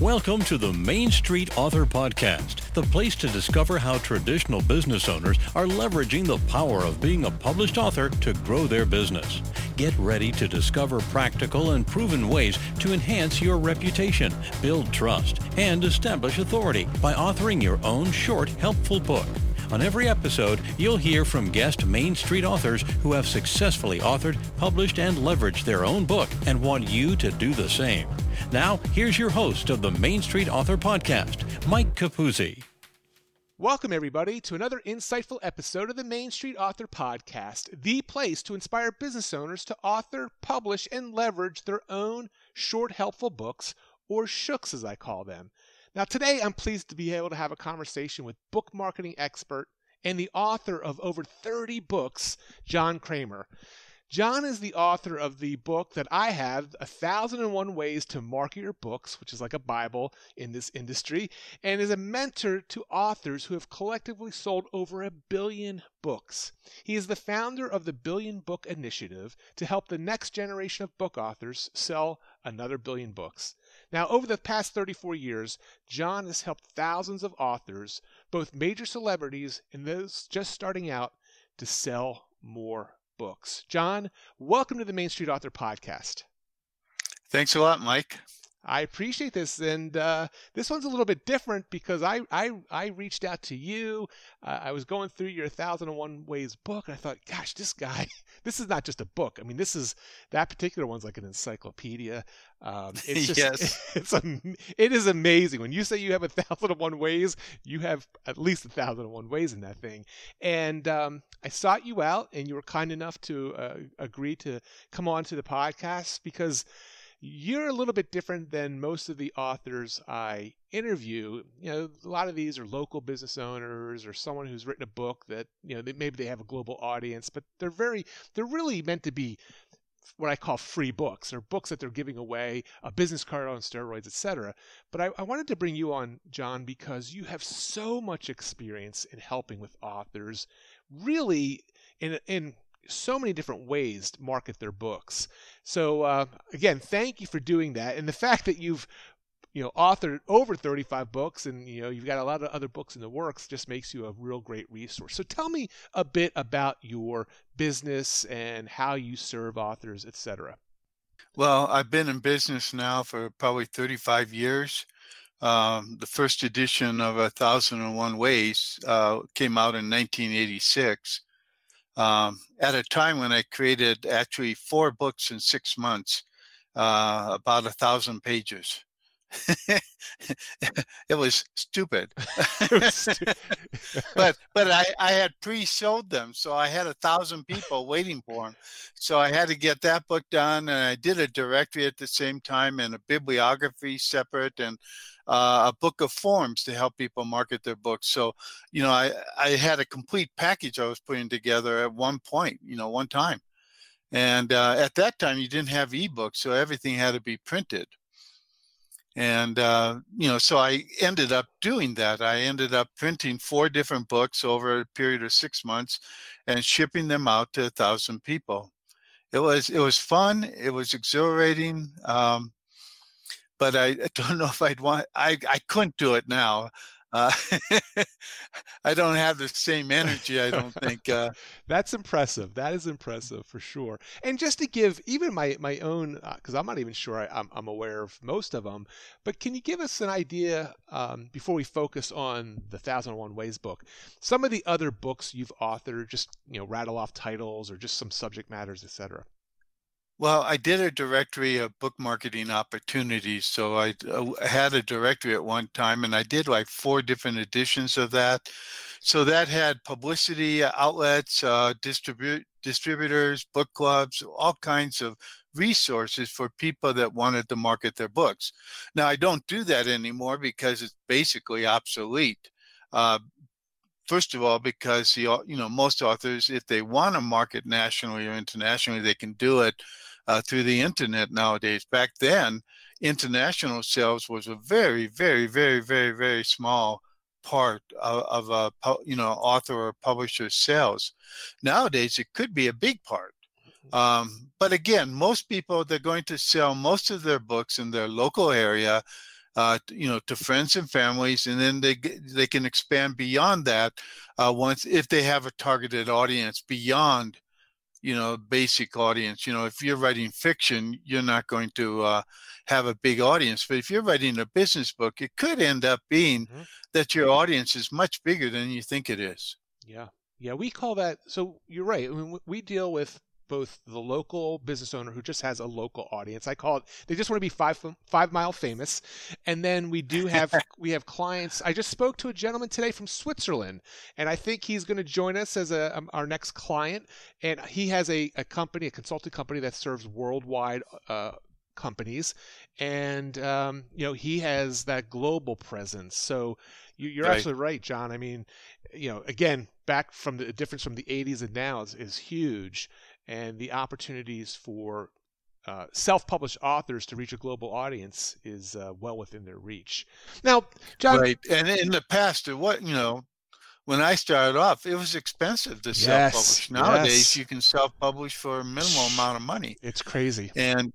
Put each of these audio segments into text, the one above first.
Welcome to the Main Street Author Podcast, the place to discover how traditional business owners are leveraging the power of being a published author to grow their business. Get ready to discover practical and proven ways to enhance your reputation, build trust, and establish authority by authoring your own short, helpful book. On every episode, you'll hear from guest Main Street authors who have successfully authored, published, and leveraged their own book and want you to do the same. Now, here's your host of the Main Street Author Podcast, Mike Capuzzi. Welcome, everybody, to another insightful episode of the Main Street Author Podcast, the place to inspire business owners to author, publish, and leverage their own short, helpful books, or shooks as I call them. Now, today I'm pleased to be able to have a conversation with book marketing expert and the author of over 30 books, John Kremer. John is the author of the book that I have, A Thousand and One Ways to Market Your Books, which is like a Bible in this industry, and is a mentor to authors who have collectively sold over a billion books. He is the founder of the Billion Book Initiative to help the next generation of book authors sell another billion books. Now, over the past 34 years, John has helped thousands of authors, both major celebrities and those just starting out, to sell more books. John, welcome to the Main Street Author Podcast. Thanks a lot, Mike. I appreciate this, and uh, this one's a little bit different because I I, I reached out to you. Uh, I was going through your Thousand and One Ways book, and I thought, gosh, this guy, this is not just a book. I mean, this is that particular one's like an encyclopedia. Um, it's just, yes, it's a, it is amazing when you say you have a thousand and one ways. You have at least a thousand and one ways in that thing. And um, I sought you out, and you were kind enough to uh, agree to come on to the podcast because you're a little bit different than most of the authors I interview. You know, a lot of these are local business owners or someone who's written a book that, you know, they, maybe they have a global audience, but they're very, they're really meant to be what I call free books or books that they're giving away, a business card on steroids, etc. But I, I, wanted to bring you on, John, because you have so much experience in helping with authors, really in in so many different ways to market their books. So uh, again, thank you for doing that, and the fact that you've you know authored over 35 books and you know you've got a lot of other books in the works just makes you a real great resource. So tell me a bit about your business and how you serve authors etc well i've been in business now for probably 35 years. Um, the first edition of a thousand and one ways uh, came out in 1986 um, at a time when I created actually four books in six months, uh, about a thousand pages. it was stupid, but but I, I had pre-sold them, so I had a thousand people waiting for them. So I had to get that book done, and I did a directory at the same time and a bibliography separate, and uh, a book of forms to help people market their books. So, you know, I, I had a complete package I was putting together at one point, you know, one time. And uh, at that time, you didn't have ebooks, so everything had to be printed. And, uh, you know, so I ended up doing that. I ended up printing four different books over a period of six months and shipping them out to a thousand people. It was it was fun. It was exhilarating. Um, but I, I don't know if I'd want. I I couldn't do it now. Uh, I don't have the same energy. I don't think. Uh, That's impressive. That is impressive for sure. And just to give even my my own, because uh, I'm not even sure I, am aware of most of them, but can you give us an idea um, before we focus on the Thousand One Ways book? Some of the other books you've authored, just you know, rattle off titles or just some subject matters, etc. Well, I did a directory of book marketing opportunities. So I uh, had a directory at one time and I did like four different editions of that. So that had publicity outlets, uh, distribute distributors, book clubs, all kinds of resources for people that wanted to market their books. Now I don't do that anymore because it's basically obsolete. Uh, first of all, because you know most authors, if they want to market nationally or internationally, they can do it uh, through the internet nowadays. Back then, international sales was a very, very, very, very, very small part of, of a you know author or publisher sales. Nowadays, it could be a big part. Mm-hmm. Um, but again, most people they're going to sell most of their books in their local area, uh, you know, to friends and families, and then they they can expand beyond that uh, once if they have a targeted audience beyond, you know, basic audience. You know, if you're writing fiction, you're not going to uh, have a big audience, but if you're writing a business book, it could end up being mm-hmm. that your audience is much bigger than you think it is. Yeah, yeah, we call that. So you're right. I mean, we deal with both the local business owner who just has a local audience. I call it they just want to be five five mile famous, and then we do have we have clients. I just spoke to a gentleman today from Switzerland, and I think he's going to join us as a um, our next client. And he has a, a company, a consulting company that serves worldwide. Uh, companies and um, you know he has that global presence so you, are right. absolutely right john i mean you know again back from the difference from the 80s and now is, is huge and the opportunities for uh, self-published authors to reach a global audience is uh, well within their reach. Now, John, right, and in the past, what you know, when I started off, it was expensive to self-publish. Nowadays, yes. you can self-publish for a minimal amount of money. It's crazy, and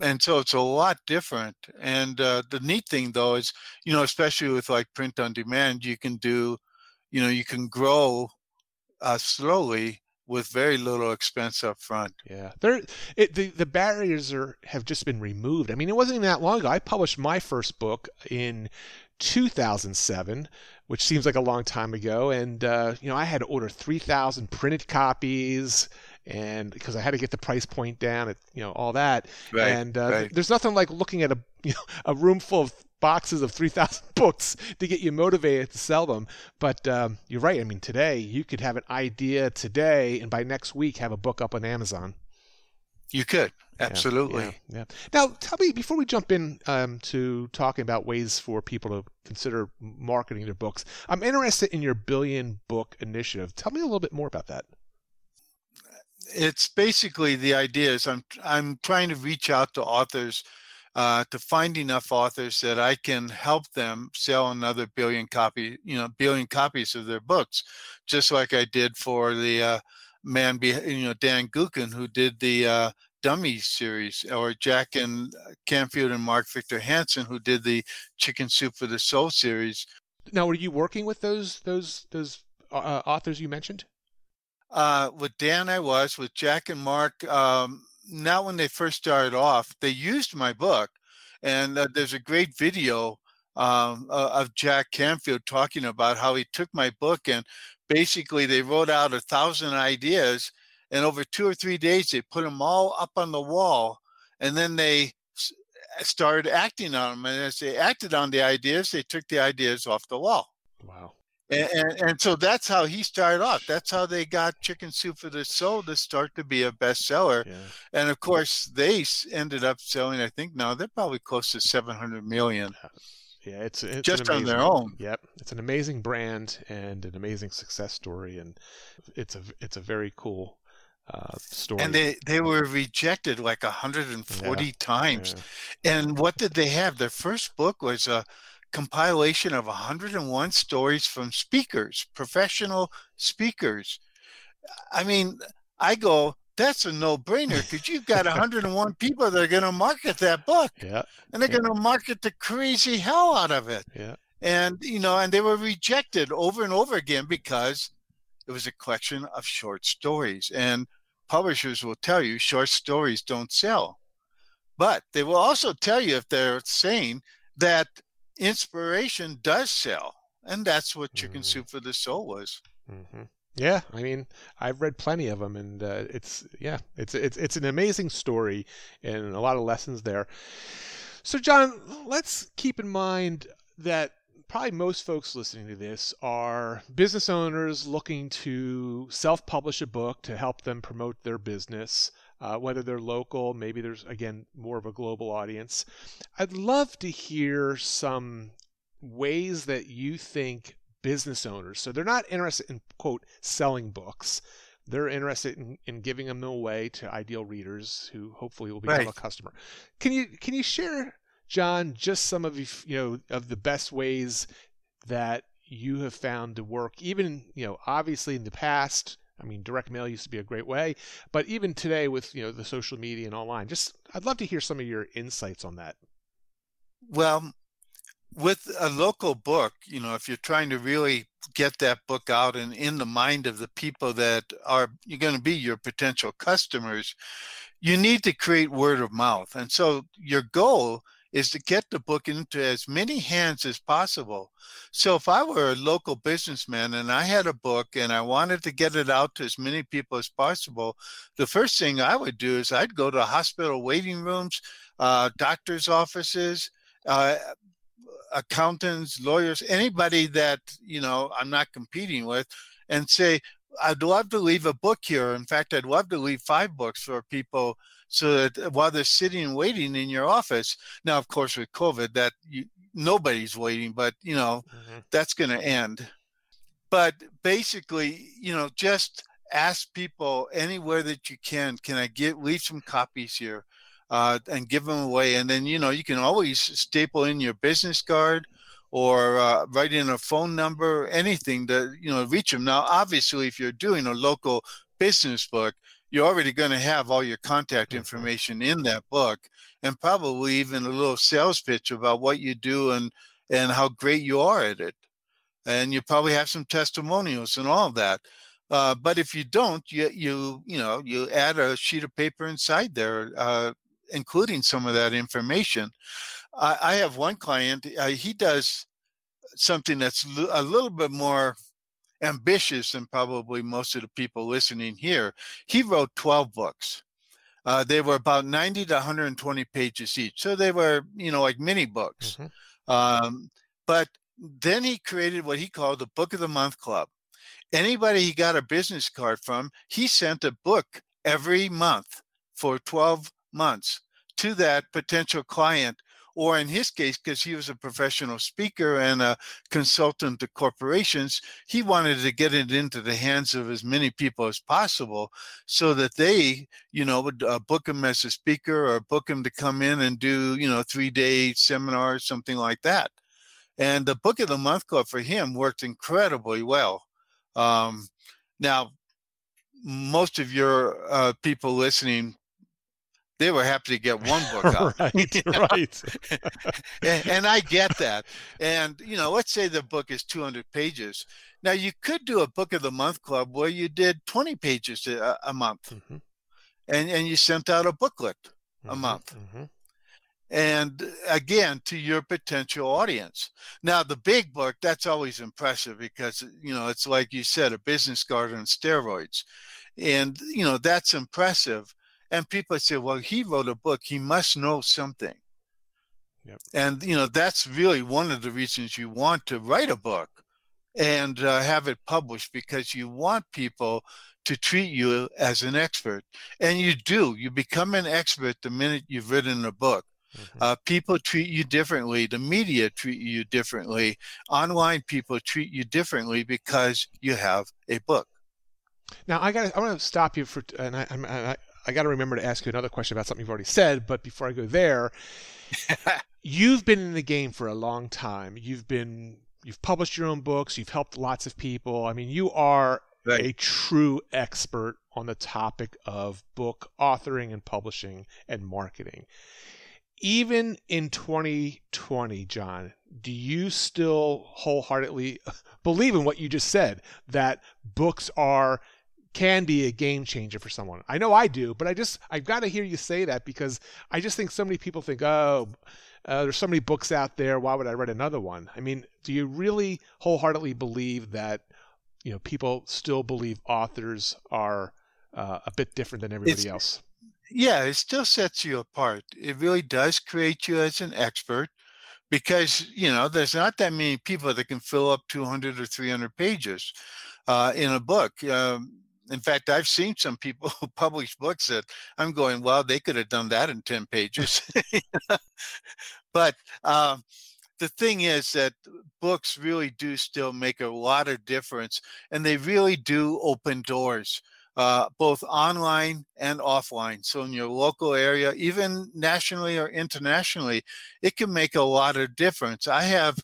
and so it's a lot different. And uh, the neat thing, though, is you know, especially with like print on demand, you can do, you know, you can grow uh, slowly with very little expense up front. Yeah, there it, the the barriers are have just been removed. I mean, it wasn't even that long ago. I published my first book in 2007, which seems like a long time ago, and uh, you know I had to order 3,000 printed copies. And because I had to get the price point down, at, you know all that, right, and uh, right. there's nothing like looking at a you know a room full of boxes of 3,000 books to get you motivated to sell them. But um, you're right. I mean, today you could have an idea today, and by next week have a book up on Amazon. You could absolutely. Yeah, yeah, yeah. Now, tell me before we jump in um, to talking about ways for people to consider marketing their books. I'm interested in your billion book initiative. Tell me a little bit more about that. It's basically the idea is I'm I'm trying to reach out to authors uh, to find enough authors that I can help them sell another billion copy, you know, billion copies of their books, just like I did for the uh, man, be, you know, Dan Gookin, who did the uh, Dummy series, or Jack and uh, Canfield and Mark Victor Hansen, who did the Chicken Soup for the Soul series. Now, were you working with those those those uh, uh, authors you mentioned? Uh, with Dan, I was. With Jack and Mark, um, not when they first started off. They used my book, and uh, there's a great video um, uh, of Jack Canfield talking about how he took my book and basically they wrote out a thousand ideas, and over two or three days they put them all up on the wall, and then they started acting on them. And as they acted on the ideas, they took the ideas off the wall. Wow. And, and, and, so that's how he started off. That's how they got Chicken Soup for the Soul to start to be a bestseller. Yeah. And of course, they ended up selling. I think now they're probably close to seven hundred million. Yeah, it's, it's just amazing, on their own. Yep, it's an amazing brand and an amazing success story, and it's a it's a very cool uh, story. And they they were rejected like 140 yeah. times. Yeah. And what did they have? Their first book was a compilation of 101 stories from speakers, professional speakers. I mean, I go, that's a no-brainer because you've got 101 people that are going to market that book. Yeah. And they're yeah. going to market the crazy hell out of it. Yeah. And you know, and they were rejected over and over again because it was a collection of short stories. And publishers will tell you short stories don't sell. But they will also tell you if they're saying that inspiration does sell, and that's what Chicken mm. Soup for the Soul was. Mm-hmm. Yeah, I mean, I've read plenty of them, and uh, it's yeah, it's it's it's an amazing story and a lot of lessons there. So, John, let's keep in mind that probably most folks listening to this are business owners looking to self-publish a book to help them promote their business uh, whether they're local, maybe there's, again, more of a global audience. I'd love to hear some ways that you think business owners, so they're not interested in, quote, selling books. They're interested in, in giving them away to ideal readers who hopefully will become right. a customer. Can you can you share, John, just some of you know of the best ways that you have found to work, even you know obviously in the past I mean, direct mail used to be a great way, but even today with you know the social media and online, just I'd love to hear some of your insights on that. Well, with a local book, you know, if you're trying to really get that book out and in the mind of the people that are you're going to be your potential customers, you need to create word of mouth. And so your goal is to get the book into as many hands as possible. So if I were a local businessman and I had a book and I wanted to get it out to as many people as possible, the first thing I would do is I'd go to hospital waiting rooms, uh, doctors' offices, uh, accountants, lawyers, anybody that you know I'm not competing with, and say, I'd love to leave a book here. In fact, I'd love to leave five books for people so that while they're sitting and waiting in your office. Now, of course, with COVID, that you, nobody's waiting, but you know mm-hmm. that's going to end. But basically, you know, just ask people anywhere that you can. Can I get leave some copies here? Uh, and give them away. And then, you know, you can always staple in your business card or uh, write in a phone number, anything to, you know, reach them. Now, obviously, if you're doing a local business book, you're already going to have all your contact information in that book and probably even a little sales pitch about what you do and and how great you are at it. And you probably have some testimonials and all of that. Uh, but if you don't you you you know you add a sheet of paper inside there uh, including some of that information. I, I have one client uh, he does something that's a little bit more ambitious than probably most of the people listening here. He wrote 12 books. Uh, they were about 90 to 120 pages each. So they were, you know, like mini books. Mm-hmm. Um, but then he created what he called the Book of the Month Club. Anybody he got a business card from, he sent a book every month for 12 months to that potential client or in his case, because he was a professional speaker and a consultant to corporations, he wanted to get it into the hands of as many people as possible so that they, you know, would uh, book him as a speaker or book him to come in and do, you know, three day seminars, something like that. And the Book of the Month Club for him worked incredibly well. Um, now, most of your uh, people listening they were happy to get one book out. right, right. and, and, I get that. And you know, let's say the book is 200 pages. Now you could do a book of the month club where you did 20 pages a, a month, mm-hmm. and and you sent out a booklet mm-hmm. a month. Mm-hmm. And again, to your potential audience. Now, the big book, that's always impressive because, you know, it's like you said, a business card on steroids. And, you know, that's impressive and people say, well, he wrote a book, he must know something. Yep. And, you know, that's really one of the reasons you want to write a book and uh, have it published because you want people to treat you as an expert. And you do. You become an expert the minute you've written a book. Mm-hmm. Uh, people treat you differently. The media treat you differently. Online people treat you differently because you have a book. Now I got. I want to stop you for, and I, I, I got to remember to ask you another question about something you've already said. But before I go there, you've been in the game for a long time. You've been you've published your own books. You've helped lots of people. I mean, you are right. a true expert on the topic of book authoring and publishing and marketing. Even in 2020, John, do you still wholeheartedly believe in what you just said that books are can be a game changer for someone. I know I do, but I just I've got to hear you say that because I just think so many people think, oh, uh, there's so many books out there. Why would I read another one? I mean, do you really wholeheartedly believe that you know people still believe authors are uh, a bit different than everybody it's, else? Yeah, it still sets you apart. It really does create you as an expert because you know there's not that many people that can fill up 200 or 300 pages uh, in a book. Um, in fact, I've seen some people who publish books that I'm going, well, they could have done that in 10 pages. but um, the thing is that books really do still make a lot of difference and they really do open doors. Uh, both online and offline. So, in your local area, even nationally or internationally, it can make a lot of difference. I have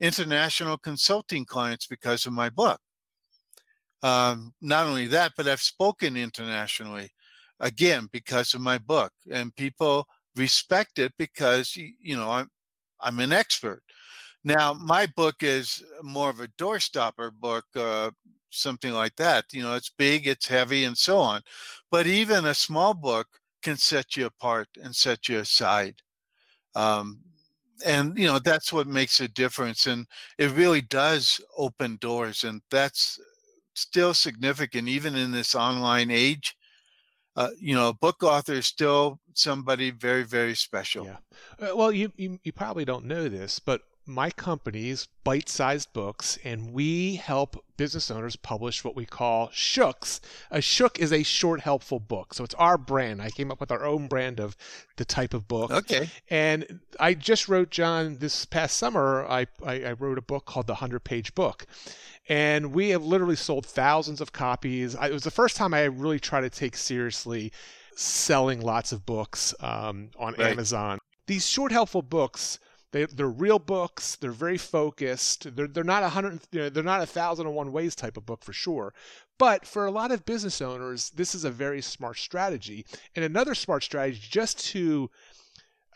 international consulting clients because of my book. Um, not only that, but I've spoken internationally again because of my book, and people respect it because you know I'm I'm an expert. Now, my book is more of a doorstopper book, uh, something like that. You know, it's big, it's heavy, and so on. But even a small book can set you apart and set you aside. Um, and you know that's what makes a difference and it really does open doors and that's still significant even in this online age uh, you know, a book author is still somebody very, very special. Yeah. Uh, well, you, you, you probably don't know this, but my company's bite-sized books and we help business owners publish what we call shooks. A shook is a short helpful book. So it's our brand. I came up with our own brand of the type of book. Okay. And i just wrote john this past summer i, I, I wrote a book called the 100 page book and we have literally sold thousands of copies I, it was the first time i really tried to take seriously selling lots of books um, on right. amazon these short helpful books they, they're real books. They're very focused. They're, they're not a hundred. You know, they're not a thousand and one ways type of book for sure. But for a lot of business owners, this is a very smart strategy. And another smart strategy, just to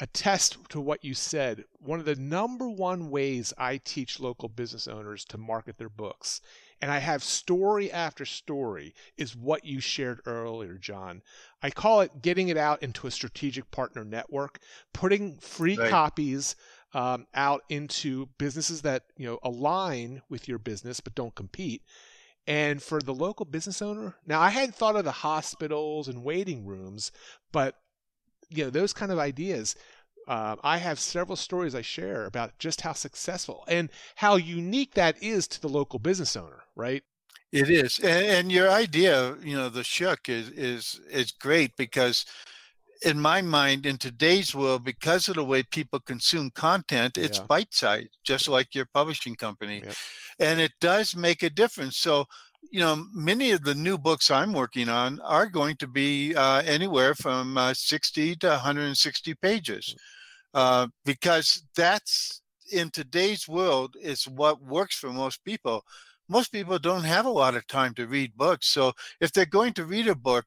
attest to what you said, one of the number one ways I teach local business owners to market their books, and I have story after story, is what you shared earlier, John. I call it getting it out into a strategic partner network, putting free right. copies um, out into businesses that you know align with your business but don't compete. And for the local business owner, now I hadn't thought of the hospitals and waiting rooms, but you know those kind of ideas. Uh, I have several stories I share about just how successful and how unique that is to the local business owner, right? It is, and, and your idea, you know, the shook is is is great because in my mind, in today's world, because of the way people consume content, it's yeah. bite sized, just like your publishing company. Yep. And it does make a difference. So, you know, many of the new books I'm working on are going to be uh, anywhere from uh, 60 to 160 pages mm. uh, because that's in today's world is what works for most people. Most people don't have a lot of time to read books. So if they're going to read a book,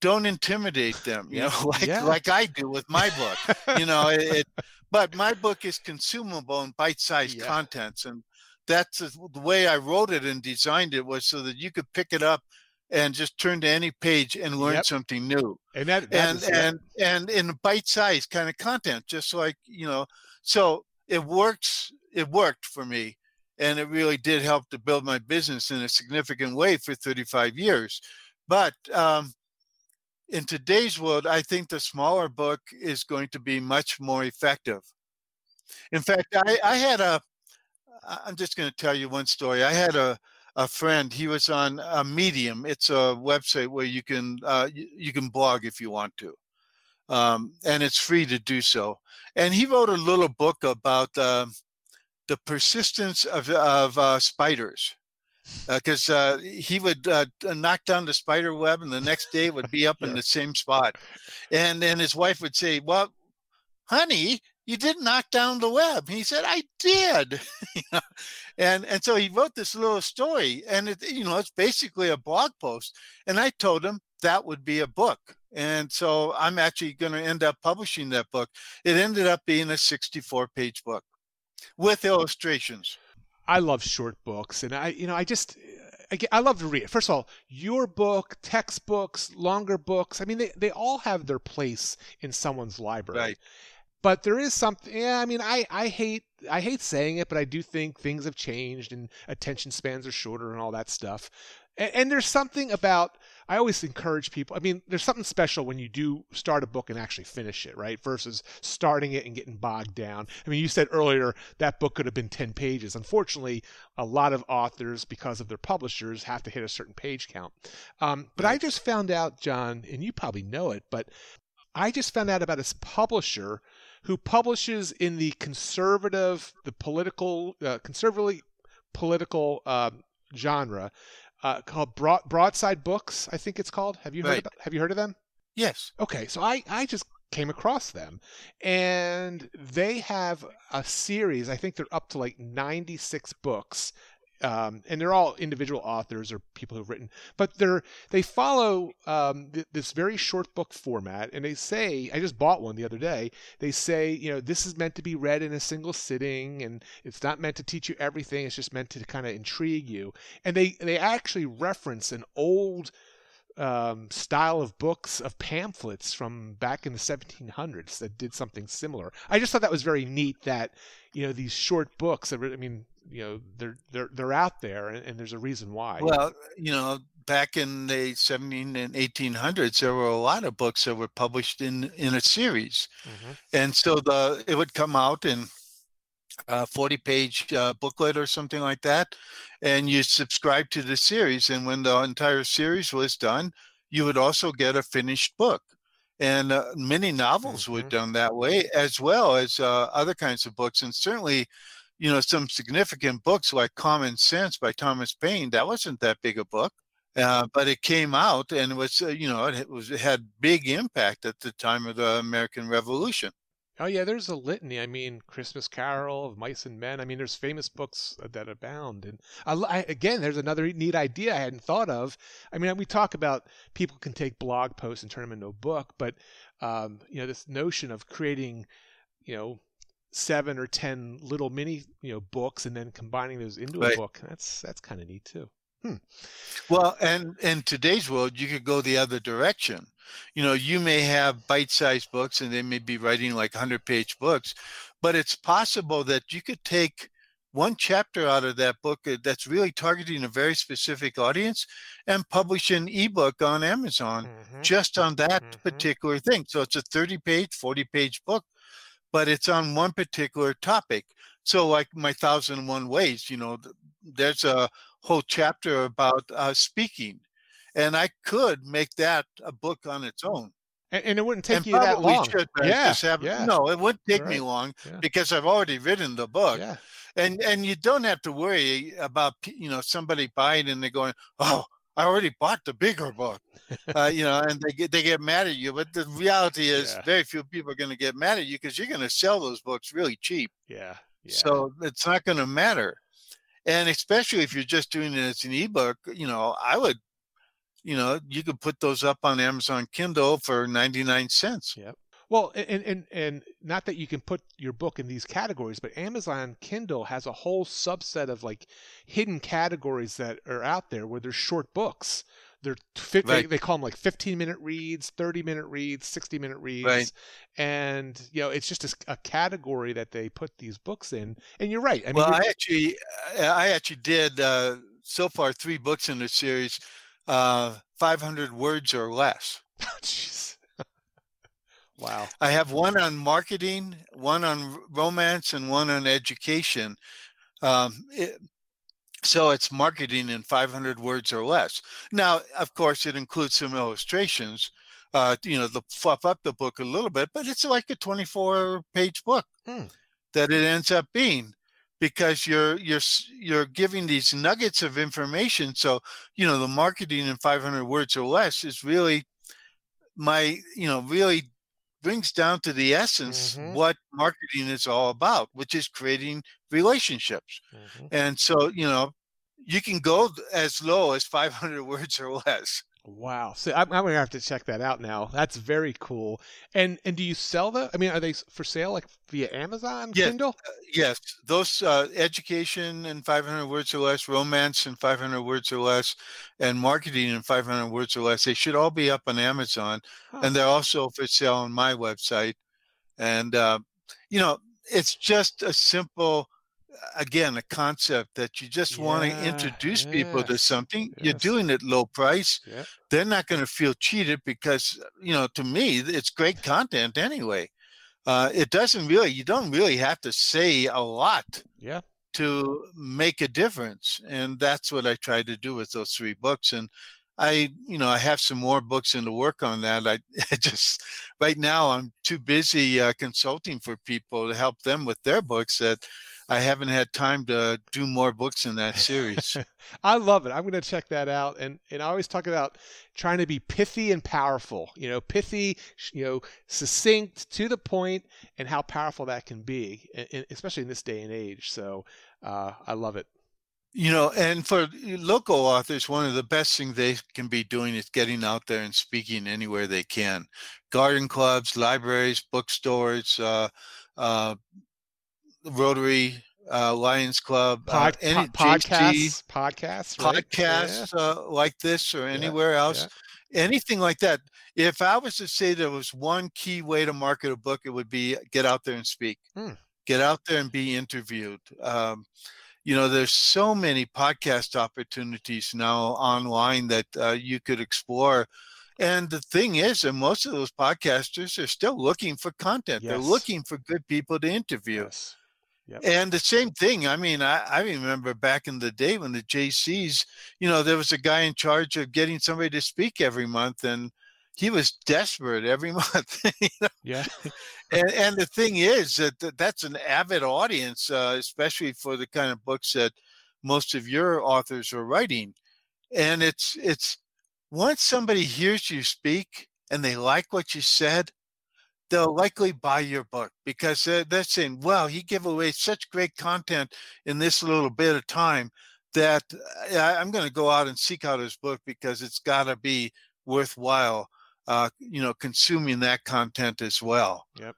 don't intimidate them you know like yeah. like i do with my book you know it, it, but my book is consumable and bite-sized yeah. contents and that's the way i wrote it and designed it was so that you could pick it up and just turn to any page and learn yep. something new and that, that and is, and yeah. and in bite-sized kind of content just like you know so it works it worked for me and it really did help to build my business in a significant way for 35 years but um, in today's world, I think the smaller book is going to be much more effective. In fact, I, I had a, I'm just going to tell you one story. I had a, a friend, he was on a Medium. It's a website where you can, uh, you, you, can blog if you want to. Um, and it's free to do so. And he wrote a little book about uh, the persistence of, of uh, spiders because uh, uh, he would uh, knock down the spider web and the next day it would be up yeah. in the same spot and then his wife would say well honey you didn't knock down the web he said i did and and so he wrote this little story and it you know it's basically a blog post and i told him that would be a book and so i'm actually going to end up publishing that book it ended up being a 64 page book with illustrations I love short books, and I, you know, I just, I, I love to read. First of all, your book, textbooks, longer books. I mean, they they all have their place in someone's library. Right. But there is something. Yeah, I mean, I I hate I hate saying it, but I do think things have changed and attention spans are shorter and all that stuff. And, and there's something about I always encourage people. I mean, there's something special when you do start a book and actually finish it, right? Versus starting it and getting bogged down. I mean, you said earlier that book could have been 10 pages. Unfortunately, a lot of authors, because of their publishers, have to hit a certain page count. Um, but I just found out, John, and you probably know it, but I just found out about this publisher who publishes in the conservative, the political, uh, conservatively political uh, genre uh, called Broad, Broadside Books. I think it's called. Have you heard? Right. About, have you heard of them? Yes. Okay, so I I just came across them, and they have a series. I think they're up to like ninety six books. Um, and they're all individual authors or people who've written, but they're they follow um, th- this very short book format, and they say I just bought one the other day. They say you know this is meant to be read in a single sitting, and it's not meant to teach you everything. It's just meant to kind of intrigue you, and they they actually reference an old um, style of books of pamphlets from back in the 1700s that did something similar. I just thought that was very neat that you know these short books. I mean, you know, they're they're they're out there, and, and there's a reason why. Well, you know, back in the 17 and 1800s, there were a lot of books that were published in in a series, mm-hmm. and so the it would come out in a 40 page uh, booklet or something like that and you subscribe to the series and when the entire series was done you would also get a finished book and uh, many novels mm-hmm. were done that way as well as uh, other kinds of books and certainly you know some significant books like common sense by thomas paine that wasn't that big a book uh, but it came out and it was uh, you know it was it had big impact at the time of the american revolution Oh yeah, there's a litany. I mean, Christmas Carol of Mice and Men. I mean, there's famous books that abound. And I, I, again, there's another neat idea I hadn't thought of. I mean, we talk about people can take blog posts and turn them into a book, but um, you know, this notion of creating, you know, seven or ten little mini, you know, books and then combining those into right. a book. That's that's kind of neat too. Hmm. Well, and in today's world, you could go the other direction. You know, you may have bite-sized books, and they may be writing like hundred-page books, but it's possible that you could take one chapter out of that book uh, that's really targeting a very specific audience and publish an ebook on Amazon mm-hmm. just on that mm-hmm. particular thing. So it's a 30 page, 40 page book, but it's on one particular topic. So, like my thousand and one ways, you know, there's a whole chapter about uh, speaking, and I could make that a book on its own. And, and it wouldn't take and you that long. Should, yeah, have, yeah. No, it wouldn't take right. me long yeah. because I've already written the book. Yeah. And and you don't have to worry about you know somebody buying and they're going, oh, I already bought the bigger book, uh, you know, and they get they get mad at you. But the reality is, yeah. very few people are going to get mad at you because you're going to sell those books really cheap. Yeah. yeah. So it's not going to matter and especially if you're just doing it as an ebook you know i would you know you could put those up on amazon kindle for 99 cents yep well and and and not that you can put your book in these categories but amazon kindle has a whole subset of like hidden categories that are out there where there's short books. They're right. they, they, call them like 15 minute reads 30 minute reads 60 minute reads. Right. and you know it's just a, a, category that they put these books in. And you're right. I mean, well i actually i actually did uh, so far three books in the series uh, 500 words or less. Jeez wow i have one on marketing one on romance and one on education um, it, so it's marketing in 500 words or less. Now, of course, it includes some illustrations, uh, you know, to fluff up the book a little bit, but it's like a 24 page book hmm. that it ends up being because you're you're you're giving these nuggets of information so you know the marketing in 500 words or less is really my you know really brings down to the essence mm-hmm. what marketing is all about, which is creating relationships. Mm-hmm. And so, you know, you can go as low as 500 words or less. Wow. So I'm, I'm, gonna have to check that out now. That's very cool. And and do you sell the? I mean, are they for sale like via Amazon, yes, Kindle? Uh, yes. Those uh, education in 500 words or less, romance in 500 words or less, and marketing in 500 words or less. They should all be up on Amazon, huh. and they're also for sale on my website. And uh, you know, it's just a simple again a concept that you just yeah, want to introduce yes, people to something yes. you're doing it low price yeah. they're not going to feel cheated because you know to me it's great content anyway uh, it doesn't really you don't really have to say a lot yeah to make a difference and that's what i tried to do with those three books and I, you know, I have some more books in the work on that. I, I just right now I'm too busy uh, consulting for people to help them with their books that I haven't had time to do more books in that series. I love it. I'm going to check that out. And and I always talk about trying to be pithy and powerful. You know, pithy, you know, succinct, to the point, and how powerful that can be, especially in this day and age. So uh, I love it. you know, and for local authors, one of the best things they can be doing is getting out there and speaking anywhere they can. Garden clubs, libraries, bookstores, uh, uh, Rotary, uh, Lions Club, Pod, uh, any podcasts, podcasts, right? podcasts yeah. uh, like this or anywhere yeah, else, yeah. anything like that. If I was to say there was one key way to market a book, it would be get out there and speak. Hmm. Get out there and be interviewed. Um, you know there's so many podcast opportunities now online that uh, you could explore and the thing is that most of those podcasters are still looking for content yes. they're looking for good people to interview yes. Yep. And the same thing. I mean, I, I remember back in the day when the Jaycees, you know, there was a guy in charge of getting somebody to speak every month, and he was desperate every month. you know? Yeah. and and the thing is that that's an avid audience, uh, especially for the kind of books that most of your authors are writing. And it's it's once somebody hears you speak and they like what you said, they'll likely buy your book because they're, they're saying, "Well, he gave away such great content in this little bit of time." That I'm going to go out and seek out his book because it's got to be worthwhile uh, you know, consuming that content as well. Yep.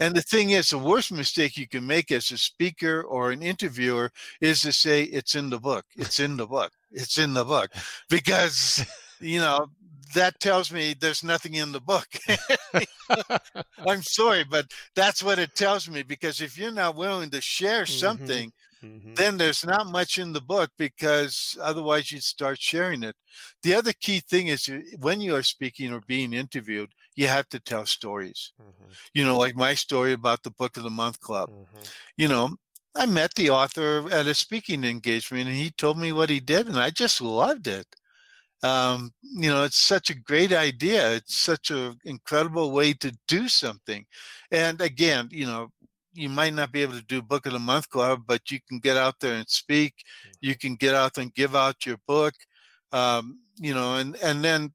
And the thing is, the worst mistake you can make as a speaker or an interviewer is to say it's in the book. It's in the book. It's in the book, because you know that tells me there's nothing in the book. I'm sorry, but that's what it tells me. Because if you're not willing to share mm-hmm. something, mm-hmm. then there's not much in the book because otherwise you'd start sharing it. The other key thing is when you are speaking or being interviewed, you have to tell stories. Mm-hmm. You know, like my story about the Book of the Month Club. Mm-hmm. You know, I met the author at a speaking engagement and he told me what he did, and I just loved it. Um, you know, it's such a great idea. It's such an incredible way to do something. And again, you know, you might not be able to do book of the month club, but you can get out there and speak. You can get out and give out your book. Um, you know, and and then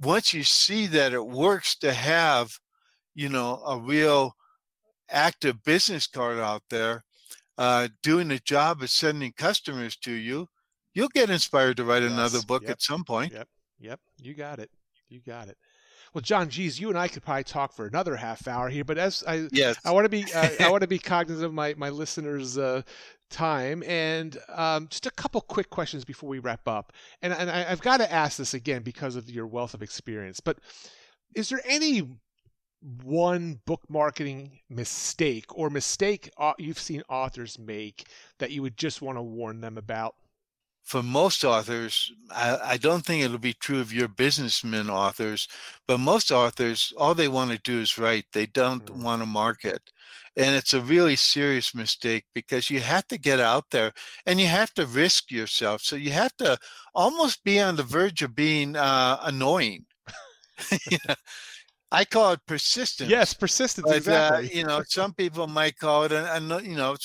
once you see that it works to have, you know, a real active business card out there, uh, doing the job of sending customers to you, you'll get inspired to write yes. another book yep. at some point. Yep. Yep. You got it. You got it. Well, John, geez, you and I could probably talk for another half hour here, but as I, yes. I want to be, uh, I want to be cognizant of my my listeners' uh, time, and um, just a couple quick questions before we wrap up. And and I, I've got to ask this again because of your wealth of experience. But is there any one book marketing mistake or mistake you've seen authors make that you would just want to warn them about? For most authors, I, I, don't think it'll be true of your businessmen authors, but most authors, all they want to do is write. They don't mm. want to market. And it's a really serious mistake because you have to get out there and you have to risk yourself. So you have to almost be on the verge of being uh, annoying. I call it persistence. Yes, persistence. But, uh, exactly. Uh, you know, some people might call it, an, an, you know,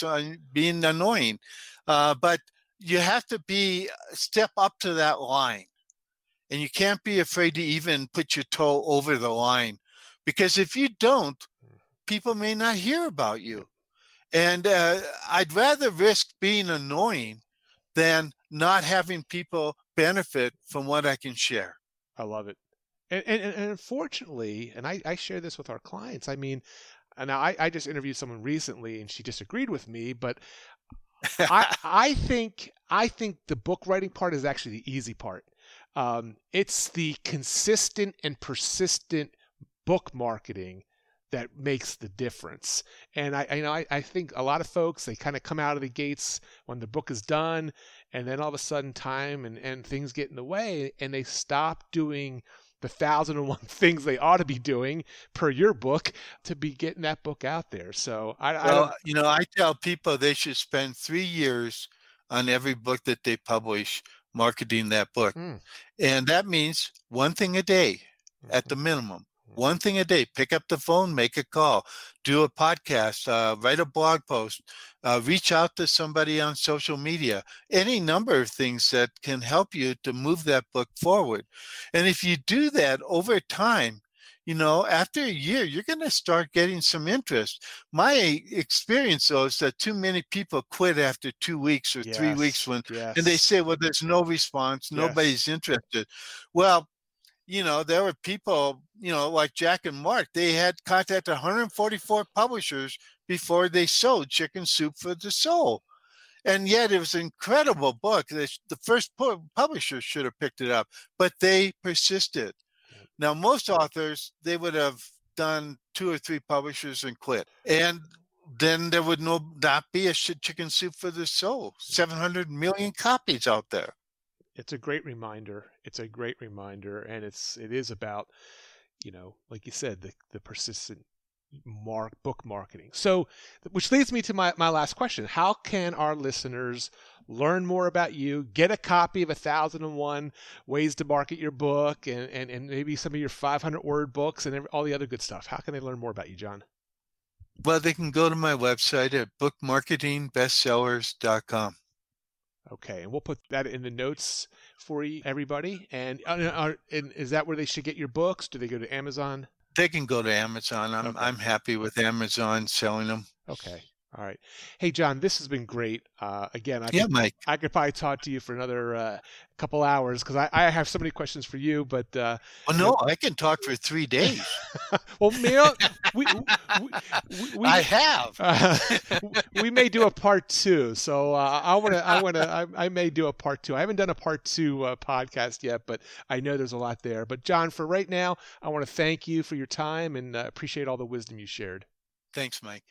being annoying. Uh, but you have to be uh, step up to that line. And you can't be afraid to even put your toe over the line because if you don't people may not hear about you. And uh, i'd rather risk being annoying than not having people benefit from what i can share. I love it. And, and, and unfortunately and I, I share this with our clients i mean and I, I just interviewed someone recently and she disagreed with me but I I think I think the book writing part is actually the easy part. Um, it's the consistent and persistent book marketing that makes the difference. And I, I know I, I think a lot of folks they kind of come out of the gates when the book is done, and then all of a sudden time and, and things get in the way, and they stop doing the thousand and one things they ought to be doing per your book to be getting that book out there. So I, well, I you know, I tell people they should spend three years on every book that they publish marketing that book. Mm. And that means one thing a day mm-hmm. at the minimum one thing a day pick up the phone make a call do a podcast uh, write a blog post uh, reach out to somebody on social media any number of things that can help you to move that book forward and if you do that over time you know, after a year, you're going to start getting some interest. My experience, though, is that too many people quit after two weeks or yes. three weeks when, yes. and they say, well, there's no response, nobody's yes. interested. Well, you know, there were people, you know, like Jack and Mark, they had contacted 144 publishers before they sold Chicken Soup for the Soul. And yet it was an incredible book. The first publisher should have picked it up, but they persisted. Now, most authors, they would have done two or three publishers and quit. And then there would no, not be a chicken soup for the soul. 700 million copies out there. It's a great reminder. It's a great reminder. And it's, it is about, you know, like you said, the, the persistent mark book marketing. So, which leads me to my, my last question. How can our listeners learn more about you, get a copy of A Thousand and One Ways to Market Your Book, and, and, and maybe some of your 500 word books and all the other good stuff? How can they learn more about you, John? Well, they can go to my website at bookmarketingbestsellers.com. Okay, and we'll put that in the notes for everybody. And, uh, uh and is that where they should get your books? Do they go to Amazon? They can go to Amazon. I'm okay. I'm happy with Amazon selling them. Okay. All right. Hey, John, this has been great. Uh, again, I yeah, could, Mike. I could probably talk to you for another uh, couple hours because I, I have so many questions for you. But uh, well, no, I can talk for three days. well, you know, we, we, we, I have. we may do a part two. So uh, I want to. I want to. I, I, may do a part two. I haven't done a part two uh, podcast yet, but I know there's a lot there. But John, for right now, I want to thank you for your time and uh, appreciate all the wisdom you shared. Thanks, Mike.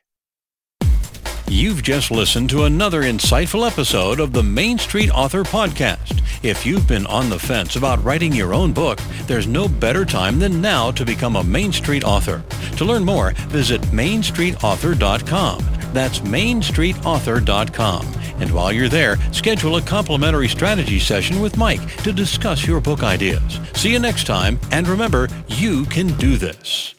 You've just listened to another insightful episode of the Main Street Author Podcast. If you've been on the fence about writing your own book, there's no better time than now to become a Main Street author. To learn more, visit mainstreetauthor.com. That's mainstreetauthor.com. And while you're there, schedule a complimentary strategy session with Mike to discuss your book ideas. See you next time, and remember, you can do this.